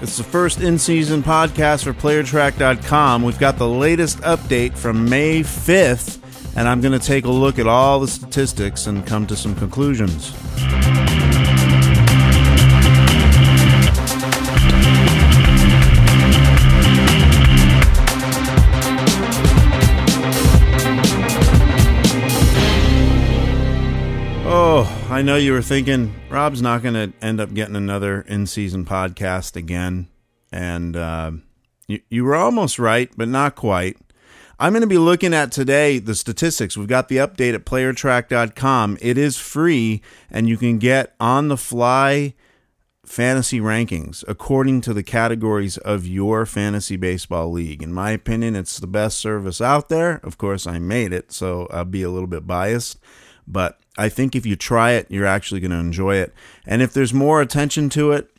It's the first in season podcast for PlayerTrack.com. We've got the latest update from May 5th, and I'm going to take a look at all the statistics and come to some conclusions. I know you were thinking Rob's not going to end up getting another in-season podcast again, and uh, you, you were almost right, but not quite. I'm going to be looking at today the statistics. We've got the update at PlayerTrack.com. It is free, and you can get on-the-fly fantasy rankings according to the categories of your fantasy baseball league. In my opinion, it's the best service out there. Of course, I made it, so I'll be a little bit biased, but I think if you try it, you're actually going to enjoy it. And if there's more attention to it,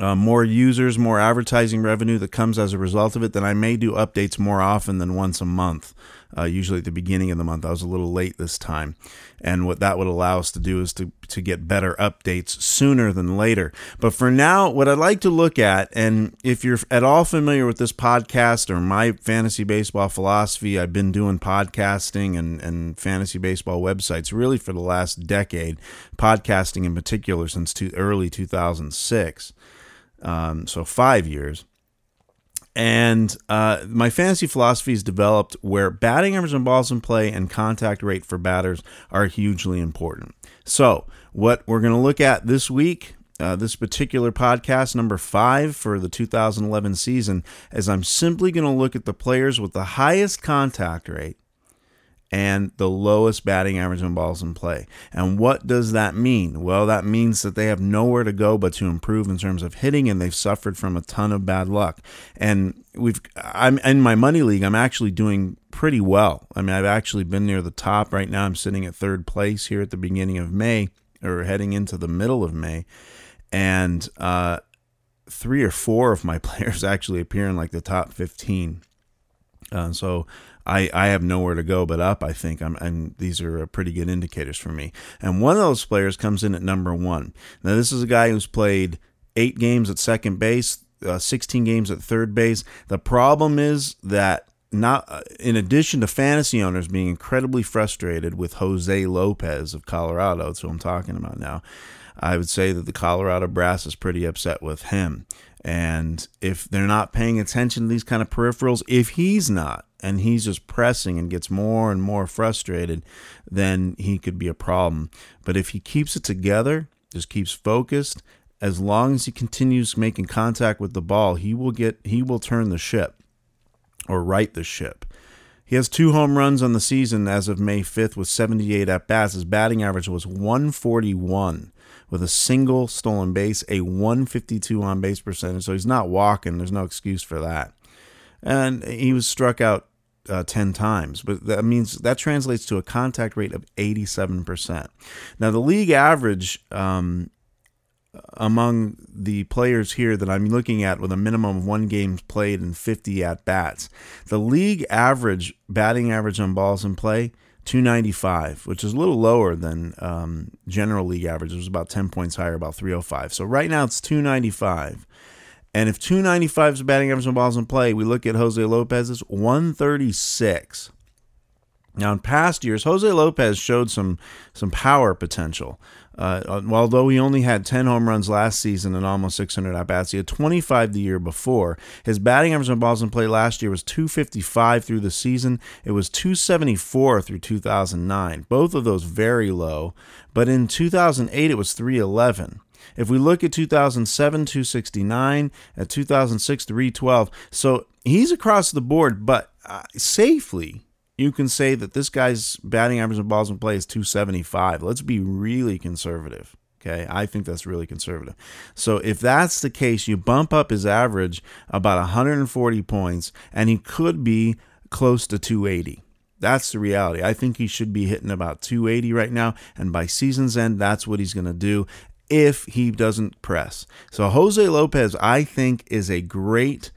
uh, more users, more advertising revenue that comes as a result of it, then I may do updates more often than once a month. Uh, usually at the beginning of the month. I was a little late this time. And what that would allow us to do is to, to get better updates sooner than later. But for now, what I'd like to look at, and if you're at all familiar with this podcast or my fantasy baseball philosophy, I've been doing podcasting and, and fantasy baseball websites really for the last decade, podcasting in particular since two, early 2006. Um, so five years. And uh, my fantasy philosophy is developed where batting average and balls in play and contact rate for batters are hugely important. So, what we're going to look at this week, uh, this particular podcast, number five for the 2011 season, is I'm simply going to look at the players with the highest contact rate and the lowest batting average on balls in play. And what does that mean? Well, that means that they have nowhere to go but to improve in terms of hitting, and they've suffered from a ton of bad luck. And we've, I'm in my money league. I'm actually doing pretty well. I mean, I've actually been near the top right now. I'm sitting at third place here at the beginning of May, or heading into the middle of May, and uh, three or four of my players actually appear in like the top 15. Uh, so I, I have nowhere to go but up. I think I'm, and these are pretty good indicators for me. And one of those players comes in at number one. Now this is a guy who's played eight games at second base, uh, 16 games at third base. The problem is that not uh, in addition to fantasy owners being incredibly frustrated with Jose Lopez of Colorado, that's who I'm talking about now. I would say that the Colorado brass is pretty upset with him. And if they're not paying attention to these kind of peripherals, if he's not, and he's just pressing and gets more and more frustrated, then he could be a problem. But if he keeps it together, just keeps focused, as long as he continues making contact with the ball, he will get he will turn the ship or right the ship. He has two home runs on the season as of May 5th with 78 at bats. His batting average was 141 with a single stolen base, a 152 on base percentage. So he's not walking. There's no excuse for that. And he was struck out uh, 10 times, but that means that translates to a contact rate of 87%. Now, the league average um, among the players here that I'm looking at with a minimum of one game played and 50 at bats, the league average batting average on balls in play 295, which is a little lower than um, general league average. It was about 10 points higher, about 305. So right now it's 295. And if 295 is batting average on balls in play, we look at Jose Lopez's 136. Now, in past years, Jose Lopez showed some some power potential. Uh, although he only had 10 home runs last season and almost 600 at bats, he had 25 the year before. His batting average on balls in play last year was 255 through the season. It was 274 through 2009. Both of those very low. But in 2008, it was 311. If we look at 2007, 269, at 2006, 312. So he's across the board, but uh, safely, you can say that this guy's batting average of balls in play is 275. Let's be really conservative. Okay, I think that's really conservative. So if that's the case, you bump up his average about 140 points, and he could be close to 280. That's the reality. I think he should be hitting about 280 right now, and by season's end, that's what he's going to do if he doesn't press. So Jose Lopez, I think, is a great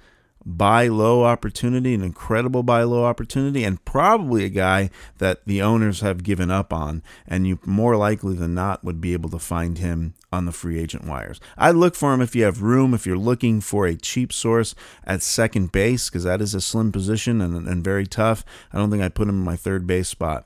buy low opportunity, an incredible buy low opportunity, and probably a guy that the owners have given up on, and you more likely than not would be able to find him on the free agent wires. I'd look for him if you have room, if you're looking for a cheap source at second base, because that is a slim position and, and very tough. I don't think I'd put him in my third base spot.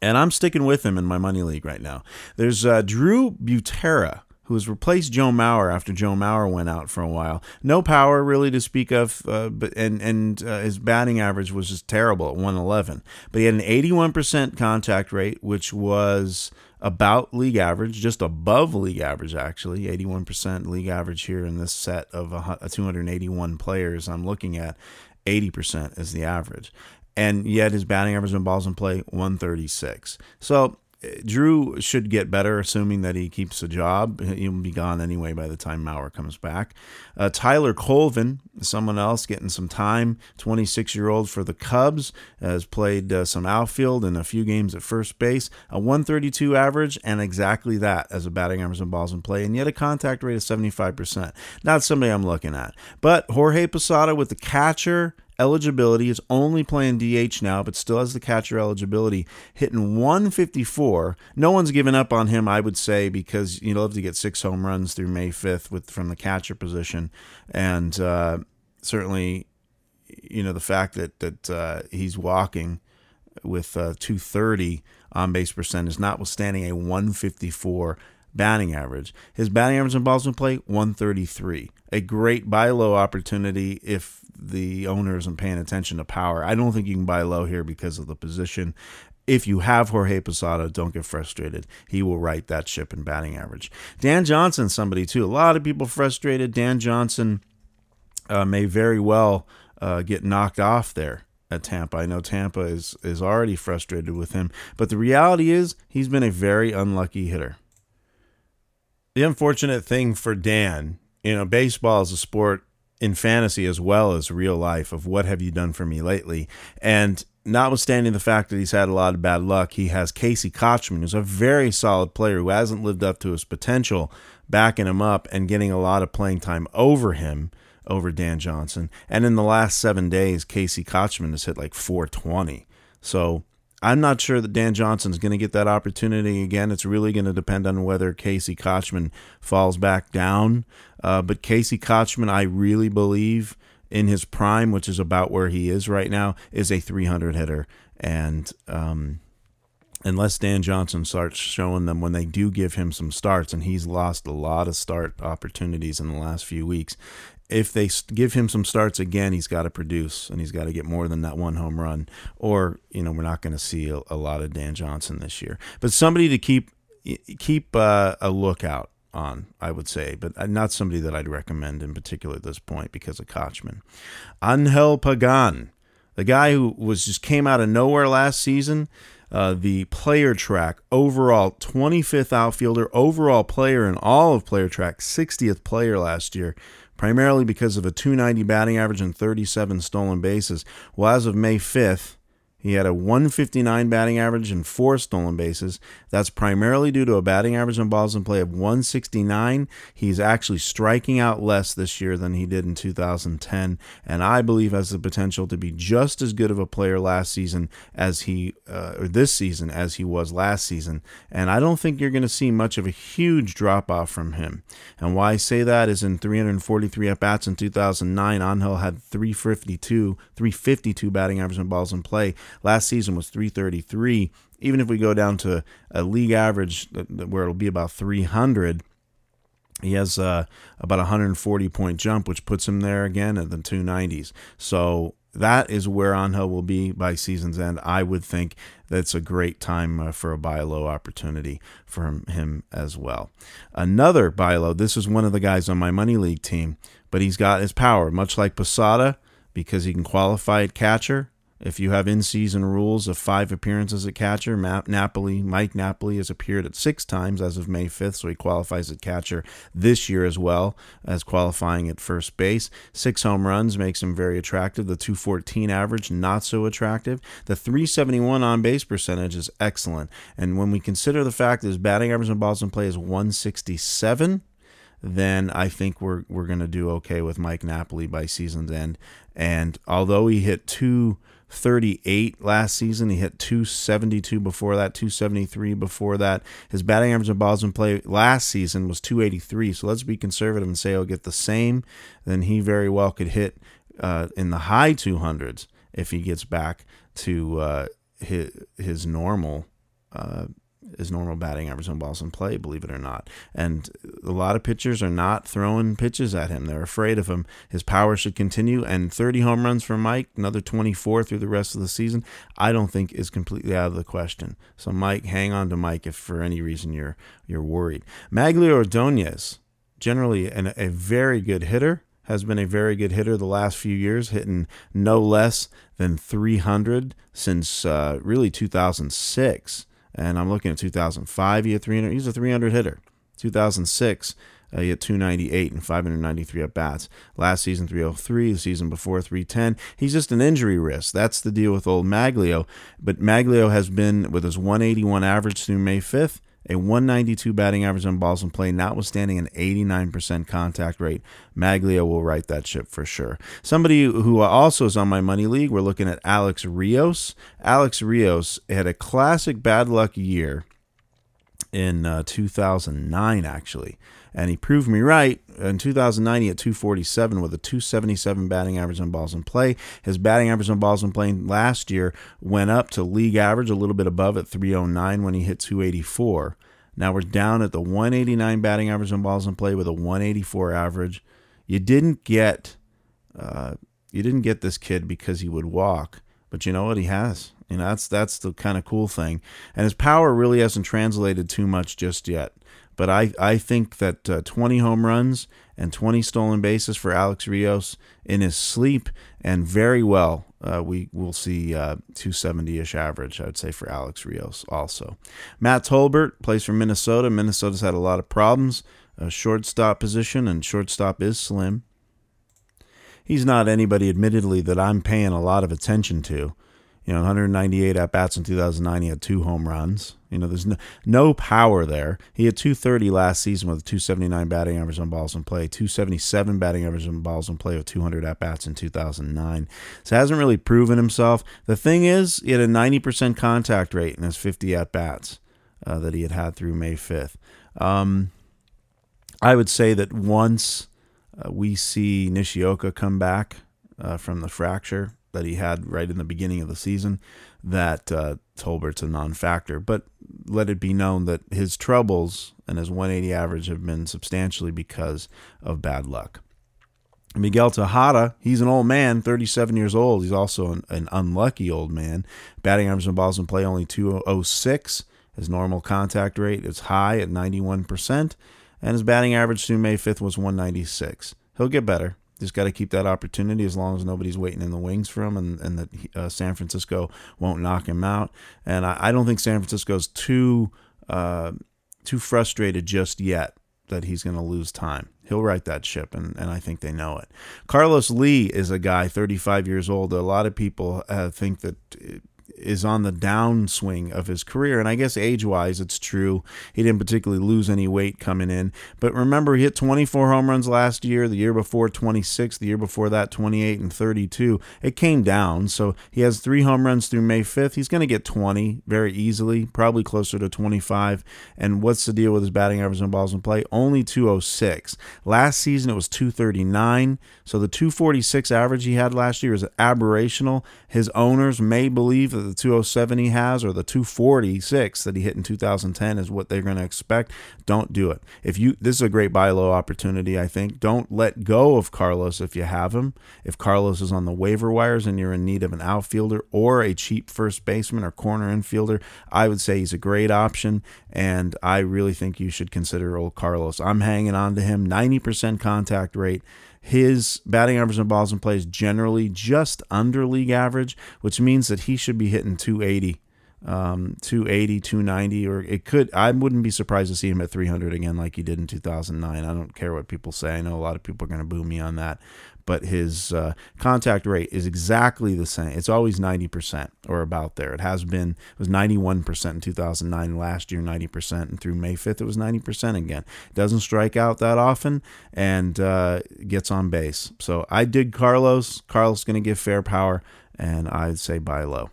And I'm sticking with him in my money league right now. There's uh, Drew Butera who has replaced Joe Mauer after Joe Mauer went out for a while. No power really to speak of, uh, but and and uh, his batting average was just terrible at 111. But he had an 81% contact rate, which was about league average, just above league average actually. 81% league average here in this set of a 281 players I'm looking at. 80% is the average. And yet his batting average in balls in play 136. So Drew should get better, assuming that he keeps a job. He'll be gone anyway by the time Mauer comes back. Uh, Tyler Colvin, someone else getting some time, 26 year old for the Cubs, has played uh, some outfield and a few games at first base. A 132 average, and exactly that as a batting average and balls in play, and yet a contact rate of 75%. Not somebody I'm looking at. But Jorge Posada with the catcher eligibility. Is only playing DH now, but still has the catcher eligibility, hitting 154. No one's given up on him, I would say, because you'd love to get six home runs through May 5th with from the catcher position, and uh, certainly, you know, the fact that that uh, he's walking with uh, 230 on base percent is notwithstanding a 154 batting average. His batting average in in play 133. A great buy low opportunity if the owner isn't paying attention to power. I don't think you can buy low here because of the position. If you have Jorge Posada, don't get frustrated. He will right that ship in batting average. Dan Johnson, somebody too. A lot of people frustrated. Dan Johnson uh, may very well uh, get knocked off there at Tampa. I know Tampa is is already frustrated with him, but the reality is he's been a very unlucky hitter. The unfortunate thing for Dan, you know, baseball is a sport in fantasy as well as real life of what have you done for me lately. And notwithstanding the fact that he's had a lot of bad luck, he has Casey Kotchman, who's a very solid player who hasn't lived up to his potential, backing him up and getting a lot of playing time over him, over Dan Johnson. And in the last seven days, Casey Kotchman has hit like 420. So I'm not sure that Dan Johnson is going to get that opportunity again. It's really going to depend on whether Casey Kotchman falls back down. Uh, but Casey Kotchman, I really believe in his prime, which is about where he is right now, is a 300 hitter. And um, unless Dan Johnson starts showing them when they do give him some starts, and he's lost a lot of start opportunities in the last few weeks, if they give him some starts again, he's got to produce and he's got to get more than that one home run. Or you know, we're not going to see a, lot of Dan Johnson this year. But somebody to keep keep uh, a lookout on, I would say, but uh, not somebody that I'd recommend in particular at this point because of Kotchman. Angel Pagan, the guy who was just came out of nowhere last season. Uh, the player track overall 25th outfielder overall player in all of player track 60th player last year primarily because of a 290 batting average and 37 stolen bases. Well, as of May 5th, he had a 159 batting average and four stolen bases. That's primarily due to a batting average on balls in play of 169. He's actually striking out less this year than he did in 2010, and I believe has the potential to be just as good of a player last season as he uh, or this season as he was last season. And I don't think you're going to see much of a huge drop off from him. And why I say that is in 343 at bats in 2009, Angel had 352, 352 batting average on balls in play. Last season was 333. Even if we go down to a league average where it'll be about 300, he has uh, about 140 point jump, which puts him there again at the 290s. So that is where Angel will be by season's end. I would think that's a great time uh, for a buy low opportunity for him, him, as well. Another buy low, this is one of the guys on my money league team, but he's got his power, much like Posada, because he can qualify at catcher if you have in-season rules of five appearances at catcher, Napoli, Mike Napoli has appeared at six times as of May 5th, so he qualifies at catcher this year as well as qualifying at first base. Six home runs makes him very attractive. The 214 average, not so attractive. The 371 on base percentage is excellent. And when we consider the fact that his batting average in play is 167, then I think we're we're going to do okay with Mike Napoli by season's end. And although he hit 238 last season, he hit 272 before that, 273 before that. His batting average in balls in play last season was 283. So let's be conservative and say he'll get the same. Then he very well could hit uh, in the high 200s if he gets back to uh, his, his normal. Uh, his normal batting average on balls in play, believe it or not. And a lot of pitchers are not throwing pitches at him. They're afraid of him. His power should continue. And 30 home runs for Mike, another 24 through the rest of the season, I don't think is completely out of the question. So Mike, hang on to Mike if for any reason you're you're worried. Magglio Ordonez, generally an, a very good hitter, has been a very good hitter the last few years, hitting no less than 300 since uh, really 2006 and I'm looking at 2005. He had 300. He's a 300 hitter. 2006. Uh, he had 298 and 593 at bats. Last season, 303. The season before, 310. He's just an injury risk. That's the deal with old Magglio. But Magglio has been with his 181 average through May 5th a 192 batting average on balls in play, notwithstanding an 89% contact rate. Magglio will right that ship for sure. Somebody who also is on my money league, we're looking at Alex Rios. Alex Rios had a classic bad luck year in uh, 2009, actually. And he proved me right. In 2009, he had 247 with a 277 batting average on balls in play. His batting average on balls in play last year went up to league average, a little bit above at 309 when he hit 284. Now we're down at the 189 batting average on balls in play with a 184 average. You didn't get, uh, you didn't get this kid because he would walk, but you know what he has. You know that's that's the kind of cool thing, and his power really hasn't translated too much just yet. But I, I think that uh, 20 home runs and 20 stolen bases for Alex Rios in his sleep, and very well, uh, we will see 270 uh, average, I would say, for Alex Rios also. Matt Tolbert plays for Minnesota. Minnesota's had a lot of problems, a shortstop position, and shortstop is slim. He's not anybody, admittedly, that I'm paying a lot of attention to. You know, 198 at bats in 2009. He had two home runs. You know, there's no, no power there. He had 230 last season with a 279 batting average on balls in play, 277 batting average on balls in play with 200 at bats in 2009. So hasn't really proven himself. The thing is, he had a 90% contact rate in his 50 at bats uh, that he had had through May 5th. Um, I would say that once uh, we see Nishioka come back uh, from the fracture, that he had right in the beginning of the season that uh, Tolbert's a non-factor. But let it be known that his troubles and his 180 average have been substantially because of bad luck. Miguel Tejada, he's an old man, 37 years old. He's also an, an unlucky old man. Batting average and balls in play only 206. His normal contact rate is high at 91%, and his batting average through May 5th was 196. He'll get better. Just got to keep that opportunity as long as nobody's waiting in the wings for him and, and that uh, San Francisco won't knock him out. And I, I don't think San Francisco's too uh, too frustrated just yet that he's going to lose time. He'll right that ship, and, and I think they know it. Carlos Lee is a guy, 35 years old. A lot of people uh, think that is on the downswing of his career. And I guess age wise, it's true. He didn't particularly lose any weight coming in. But remember, he hit 24 home runs last year, the year before 26, the year before that 28 and 32. It came down. So he has three home runs through May 5th. He's going to get 20 very easily, probably closer to 25. And what's the deal with his batting average on balls in play? Only 206. Last season, it was 239. So the 246 average he had last year is aberrational. His owners may believe that the 207 he has or the 246 that he hit in 2010 is what they're going to expect, don't do it. If you this is a great buy low opportunity, I think. Don't let go of Carlos if you have him. If Carlos is on the waiver wires and you're in need of an outfielder or a cheap first baseman or corner infielder, I would say he's a great option and I really think you should consider old Carlos. I'm hanging on to him, 90% contact rate. His batting average and balls in play is generally just under league average, which means that he should be hitting 280, um, 280, 290, or it could. I wouldn't be surprised to see him at 300 again, like he did in 2009. I don't care what people say. I know a lot of people are going to boo me on that, but his uh, contact rate is exactly the same. It's always 90% or about there. It has been, it was 91% in 2009, last year 90%, and through May 5th, it was 90% again. Doesn't strike out that often and uh, gets on base. So I dig Carlos. Carlos going to give fair power, and I'd say buy low.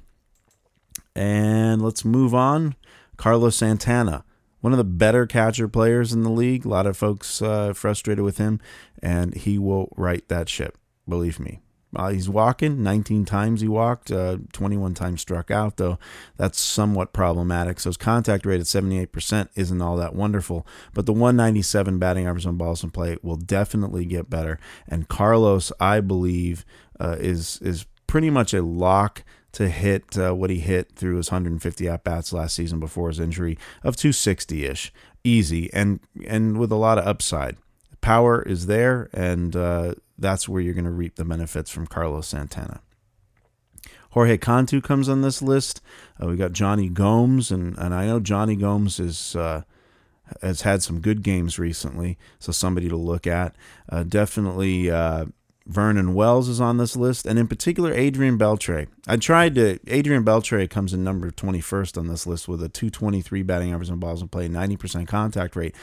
And let's move on. Carlos Santana one of the better catcher players in the league. A lot of folks uh, frustrated with him, and he will right that ship. Believe me. Uh, he's walking 19 times he walked, uh, 21 times struck out, though that's somewhat problematic. So his contact rate at 78% isn't all that wonderful, but the 197 batting average on balls in play will definitely get better. And Carlos, I believe, uh, is is pretty much a lock to hit uh, what he hit through his 150 at bats last season before his injury of 260 ish, easy and and with a lot of upside. Power is there, and uh, that's where you're going to reap the benefits from Carlos Santana. Jorge Cantu comes on this list. Uh, we got Jonny Gomes, and, and I know Jonny Gomes is uh, has had some good games recently, so somebody to look at. Uh, definitely uh, Vernon Wells is on this list, and in particular, Adrian Beltre. I tried to. Adrian Beltre comes in number 21st on this list with a 223 batting average on balls in play, 90% contact rate.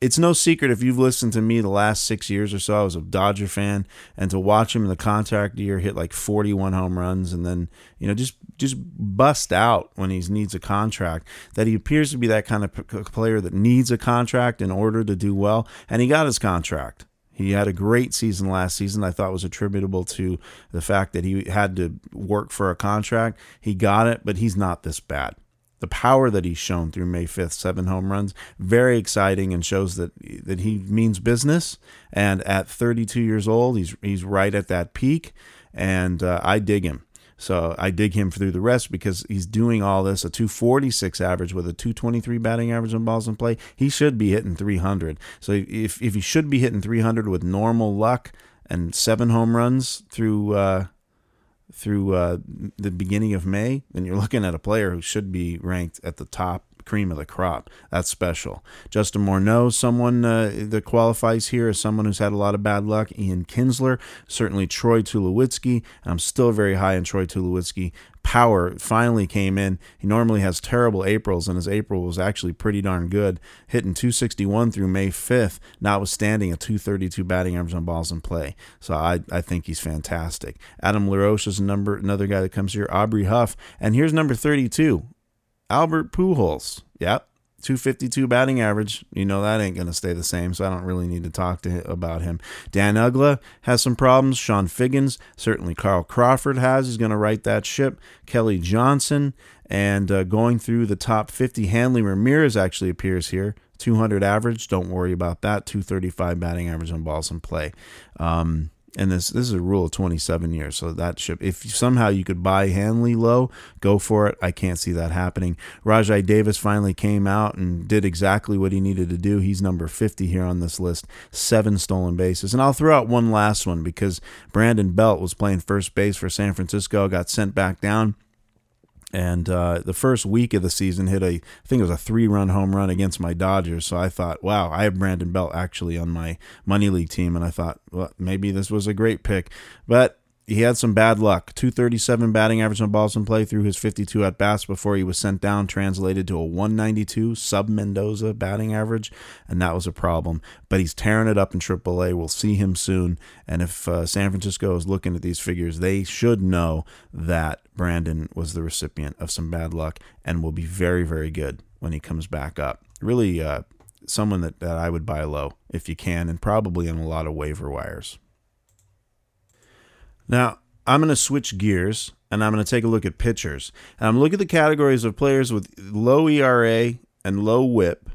It's no secret if you've listened to me the last six years or so, I was a Dodger fan, and to watch him in the contact year hit like 41 home runs and then, you know, just just bust out when he needs a contract, that he appears to be that kind of player that needs a contract in order to do well, and he got his contract. He had a great season last season. I thought was attributable to the fact that he had to work for a contract. He got it, but he's not this bad. The power that he's shown through May 5th, seven home runs, very exciting and shows that that he means business. And at 32 years old, he's he's right at that peak, and uh, I dig him. So I dig him through the rest because he's doing all this a 246 average with a 223 batting average on balls in play. He should be hitting 300. So if if he should be hitting 300 with normal luck and seven home runs through uh, through uh, the beginning of May, then you're looking at a player who should be ranked at the top cream of the crop. That's special. Justin Morneau, someone uh, that qualifies here as someone who's had a lot of bad luck. Ian Kinsler, certainly Troy Tulowitzki. I'm still very high in Troy Tulowitzki. Power finally came in. He normally has terrible Aprils, and his April was actually pretty darn good, hitting 261 through May 5th, notwithstanding a 232 batting average on balls in play. So I, I think he's fantastic. Adam LaRoche is number, another guy that comes here. Aubrey Huff, and here's number 32. Albert Pujols. Yep. 252 batting average. You know that ain't going to stay the same, so I don't really need to talk to him about him. Dan Uggla has some problems. Chone Figgins, certainly Carl Crawford has. He's going to right that ship. Kelly Johnson, and uh, going through the top 50, Hanley Ramirez actually appears here. 200 average. Don't worry about that. 235 batting average on balls in play. Um, and this this is a rule of 27 years so that should if somehow you could buy hanley low go for it. I can't see that happening. Rajai davis finally came out and did exactly what he needed to do. He's number 50 here on this list. Seven stolen bases. And i'll throw out one last one because brandon belt was playing first base for san francisco got sent back down and uh, the first week of the season hit a I think it was a three run home run against my Dodgers. So I thought, wow, I have Brandon Belt actually on my money league team, and I thought, well, maybe this was a great pick. But he had some bad luck. 237 batting average on balls in play through his 52 at bats before he was sent down, translated to a 192 sub Mendoza batting average, and that was a problem. But he's tearing it up in AAA. We'll see him soon. And if uh, San Francisco is looking at these figures, they should know that Brandon was the recipient of some bad luck and will be very, very good when he comes back up. Really, uh, someone that, that I would buy low if you can, and probably on a lot of waiver wires. Now, I'm going to switch gears and I'm going to take a look at pitchers. And I'm looking at the categories of players with low ERA and low whip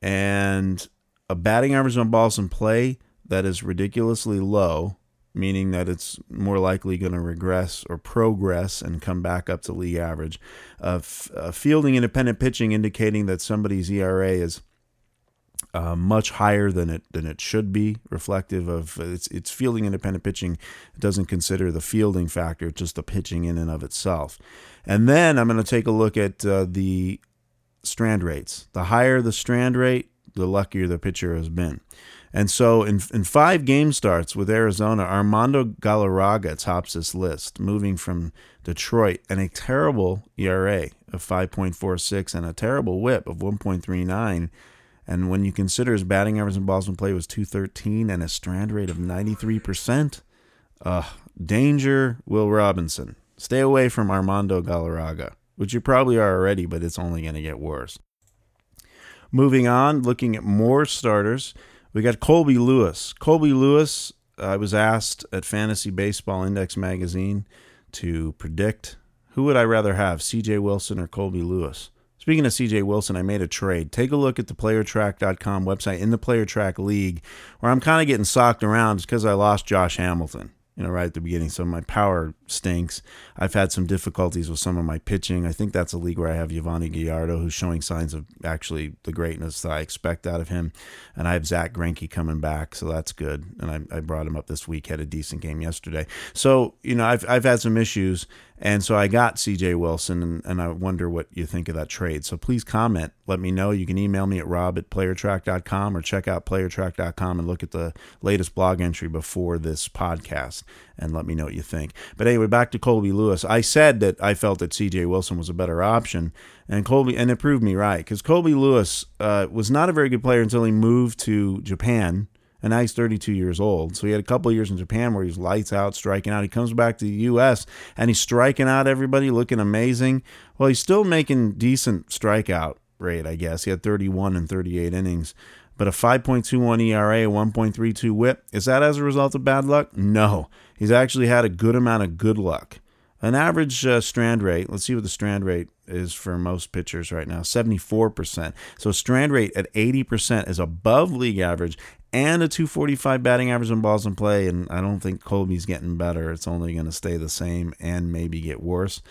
and a batting average on balls in play that is ridiculously low, meaning that it's more likely going to regress or progress and come back up to league average. Uh, f- uh, fielding independent pitching indicating that somebody's ERA is uh, much higher than it than it should be, reflective of its its fielding independent pitching. It doesn't consider the fielding factor, just the pitching in and of itself. And then I'm going to take a look at uh, the strand rates. The higher the strand rate, the luckier the pitcher has been. And so in, in five game starts with Arizona, Armando Galarraga tops this list, moving from Detroit and a terrible ERA of 5.46 and a terrible whip of 1.39. And when you consider his batting average and balls in play was 213 and a strand rate of 93%, uh, danger, Will Robinson. Stay away from Armando Galarraga, which you probably are already, but it's only going to get worse. Moving on, looking at more starters. We got Colby Lewis. Colby Lewis, I was asked at Fantasy Baseball Index magazine to predict who would I rather have, CJ Wilson or Colby Lewis. Speaking of CJ Wilson, I made a trade. Take a look at the playertrack.com website in the Player Track League, where I'm kind of getting socked around because I lost Josh Hamilton you know, right at the beginning. So my power stinks. I've had some difficulties with some of my pitching. I think that's a league where I have Giovanni Gallardo, who's showing signs of actually the greatness that I expect out of him. And I have Zack Greinke coming back, so that's good. And I, I brought him up this week, had a decent game yesterday. So, you know, I've, I've had some issues. And so I got CJ Wilson, and, and I wonder what you think of that trade. So please comment. Let me know. You can email me at rob at playertrack.com or check out playertrack.com and look at the latest blog entry before this podcast and let me know what you think. But anyway, back to Colby Lewis. I said that I felt that CJ Wilson was a better option, and Colby, and it proved me right because Colby Lewis uh, was not a very good player until he moved to Japan and now he's 32 years old. So he had a couple years in Japan where he's lights out, striking out. He comes back to the U.S. and he's striking out everybody, looking amazing. Well, he's still making decent strikeout rate, I guess. He had 31 and 38 innings, but a 5.21 ERA, 1.32 WHIP. Is that as a result of bad luck? No, he's actually had a good amount of good luck. An average uh, strand rate. Let's see what the strand rate is for most pitchers right now 74%. So, strand rate at 80% is above league average and a 245 batting average on balls in play. And I don't think Colby's getting better. It's only going to stay the same and maybe get worse.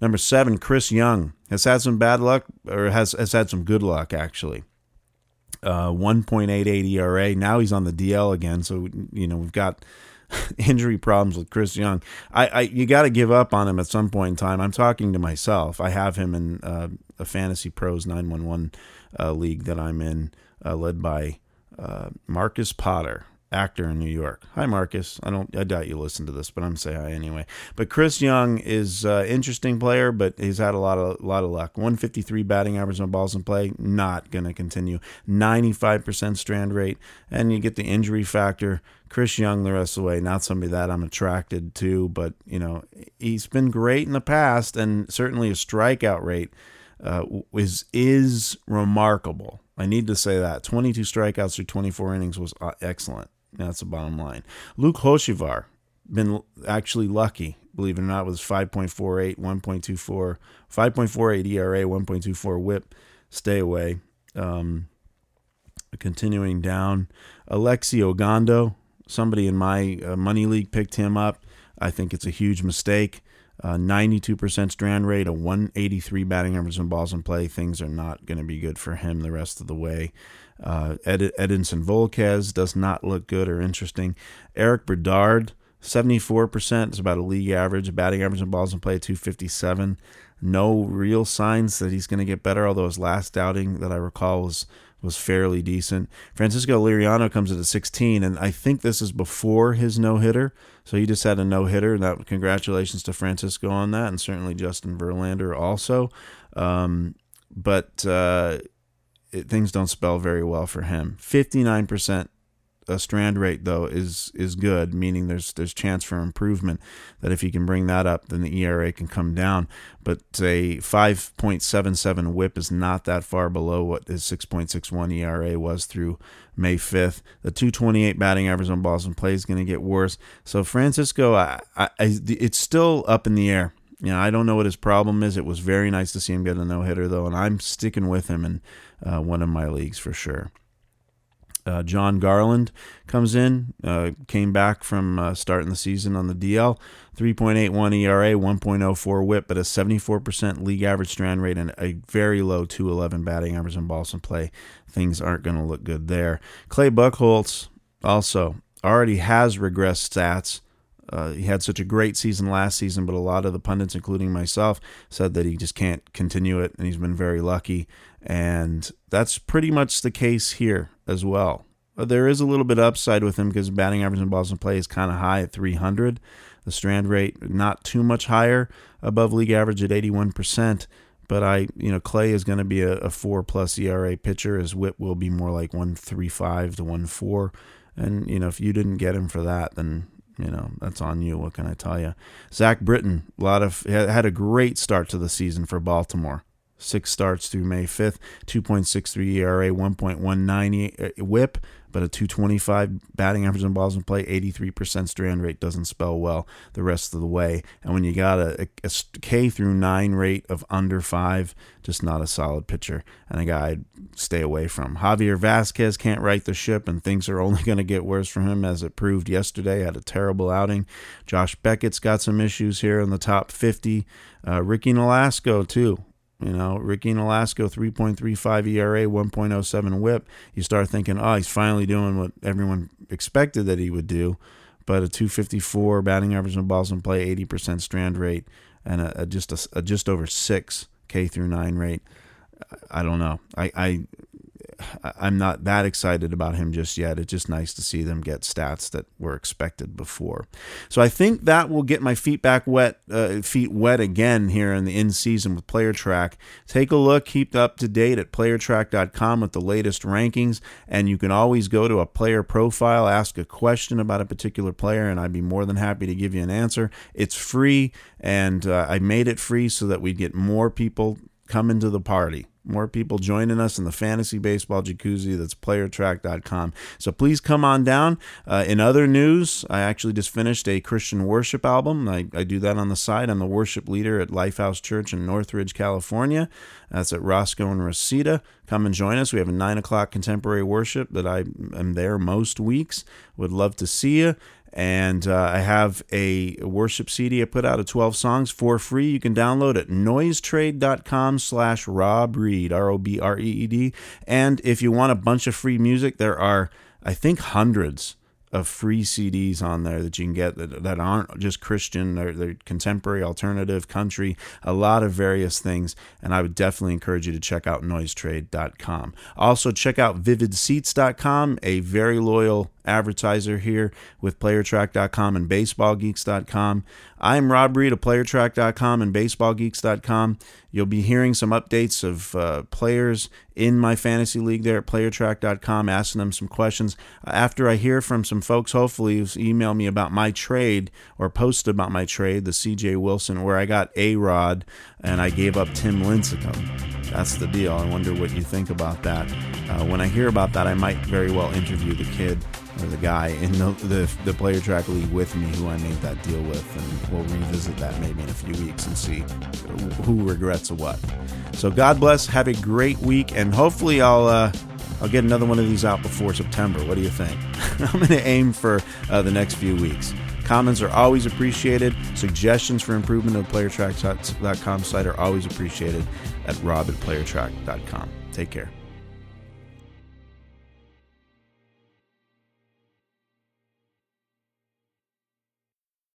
Number seven, Chris Young has had some bad luck, or has, has had some good luck, actually. Uh, 1.88 ERA. Now he's on the DL again. So, you know, we've got injury problems with Chris Young. I, I you got to give up on him at some point in time. I'm talking to myself. I have him in uh, a Fantasy Pros 911 uh, league that I'm in, uh, led by uh, Marcus Potter, actor in New York. Hi, Marcus. I don't. I doubt you listen to this, but I'm say hi anyway. But Chris Young is uh, interesting player, but he's had a lot of lot of luck. 153 batting average on balls in play, not going to continue. 95% strand rate, and you get the injury factor. Chris Young the rest of the way, not somebody that I'm attracted to, but you know he's been great in the past, and certainly a strikeout rate uh, is is remarkable. I need to say that 22 strikeouts through 24 innings was uh, excellent. That's the bottom line. Luke Hochevar been actually lucky, believe it or not, was 5.48, 1.24, 5.48 ERA, 1.24 WHIP. Stay away. Um, continuing down, Alexi Ogando. Somebody in my uh, money league picked him up. I think it's a huge mistake. Uh, 92% strand rate, a 183 batting average on balls in play. Things are not going to be good for him the rest of the way. Uh, Ed- Edinson Volquez does not look good or interesting. Erik Bedard, 74% is about a league average. Batting average on balls in play, 257. No real signs that he's going to get better, although his last outing that I recall was was fairly decent. Francisco Liriano comes in at 16, and I think this is before his no hitter. So he just had a no hitter. And that congratulations to Francisco on that, and certainly Justin Verlander also. Um, but uh, it, things don't spell very well for him. 59% a strand rate though is is good, meaning there's there's chance for improvement. That if he can bring that up, then the ERA can come down. But a 5.77 WHIP is not that far below what his 6.61 ERA was through May 5th. The 228 batting average on balls in play is going to get worse. So Francisco, I, I, it's still up in the air. You know, I don't know what his problem is. It was very nice to see him get a no hitter though, and I'm sticking with him in uh, one of my leagues for sure. Uh, Jon Garland comes in, uh, came back from uh, starting the season on the DL, 3.81 ERA, 1.04 WHIP, but a 74% league average strand rate and a very low 211 batting average in balls play. Things aren't going to look good there. Clay Buchholz also already has regressed stats. Uh, he had such a great season last season, but a lot of the pundits, including myself, said that he just can't continue it, and he's been very lucky. And that's pretty much the case here as well. Uh, there is a little bit upside with him because batting average in Boston play is kind of high at 300. The strand rate not too much higher above league average at 81%. But I, you know, Clay is going to be a, a four plus ERA pitcher. His whip will be more like 135 to 1.4. And, you know, if you didn't get him for that, then you know that's on you. What can I tell you? Zach Britton, a lot of had a great start to the season for Baltimore. Six starts through May 5th, 2.63 ERA, 1.19 whip, but a 225 batting average on balls in play, 83% strand rate doesn't spell well the rest of the way. And when you got a, a, K through 9 rate of under 5, just not a solid pitcher and a guy I'd stay away from. Javier Vazquez can't right the ship, and things are only going to get worse for him as it proved yesterday. Had a terrible outing. Josh Beckett's got some issues here in the top 50. Uh, Ricky Nolasco, too. You know, Ricky Nolasco, 3.35 ERA, 1.07 whip. You start thinking, oh, he's finally doing what everyone expected that he would do. But a 254 batting average on balls in play, 80% strand rate, and a, a just a, a, just over six K through nine rate. I don't know. I, I I'm not that excited about him just yet. It's just nice to see them get stats that were expected before. So I think that will get my feet back wet, uh, feet wet again here in the in season with Player Track. Take a look, keep up to date at PlayerTrack.com with the latest rankings, and you can always go to a player profile, ask a question about a particular player, and I'd be more than happy to give you an answer. It's free, and uh, I made it free so that we'd get more people come into the party more people joining us in the fantasy baseball jacuzzi. That's playertrack.com. So please come on down. Uh, in other news, I actually just finished a Christian worship album. I, I do that on the side. I'm the worship leader at Lifehouse Church in Northridge, California. That's at Roscoe and Reseda. Come and join us. We have a nine o'clock contemporary worship that I am there most weeks. Would love to see you. And uh, I have a worship CD I put out of 12 songs for free. You can download it noisetrade.com slash Rob Reed, R O B R E E D. And if you want a bunch of free music, there are, I think, hundreds of free CDs on there that you can get that, that aren't just Christian, they're, they're contemporary, alternative, country, a lot of various things. And I would definitely encourage you to check out noisetrade.com. Also, check out vividseats.com, a very loyal advertiser here with playertrack.com and baseballgeeks.com. I'm Rob Reed of playertrack.com and baseballgeeks.com. You'll be hearing some updates of uh, players in my fantasy league there at playertrack.com, asking them some questions. After I hear from some folks, hopefully, email me about my trade or post about my trade, the CJ Wilson, where I got A Rod and I gave up Tim Lincecum. That's the deal. I wonder what you think about that. Uh, when I hear about that, I might very well interview the kid or the guy in the, the, the player track league with me who I made that deal with, and we'll revisit that maybe in a few weeks and see who regrets what. So God bless. Have a great week, and hopefully I'll uh, I'll get another one of these out before September. What do you think? I'm going to aim for uh, the next few weeks. Comments are always appreciated. Suggestions for improvement of playertrack.com site are always appreciated at rob at playertrack.com. Take care.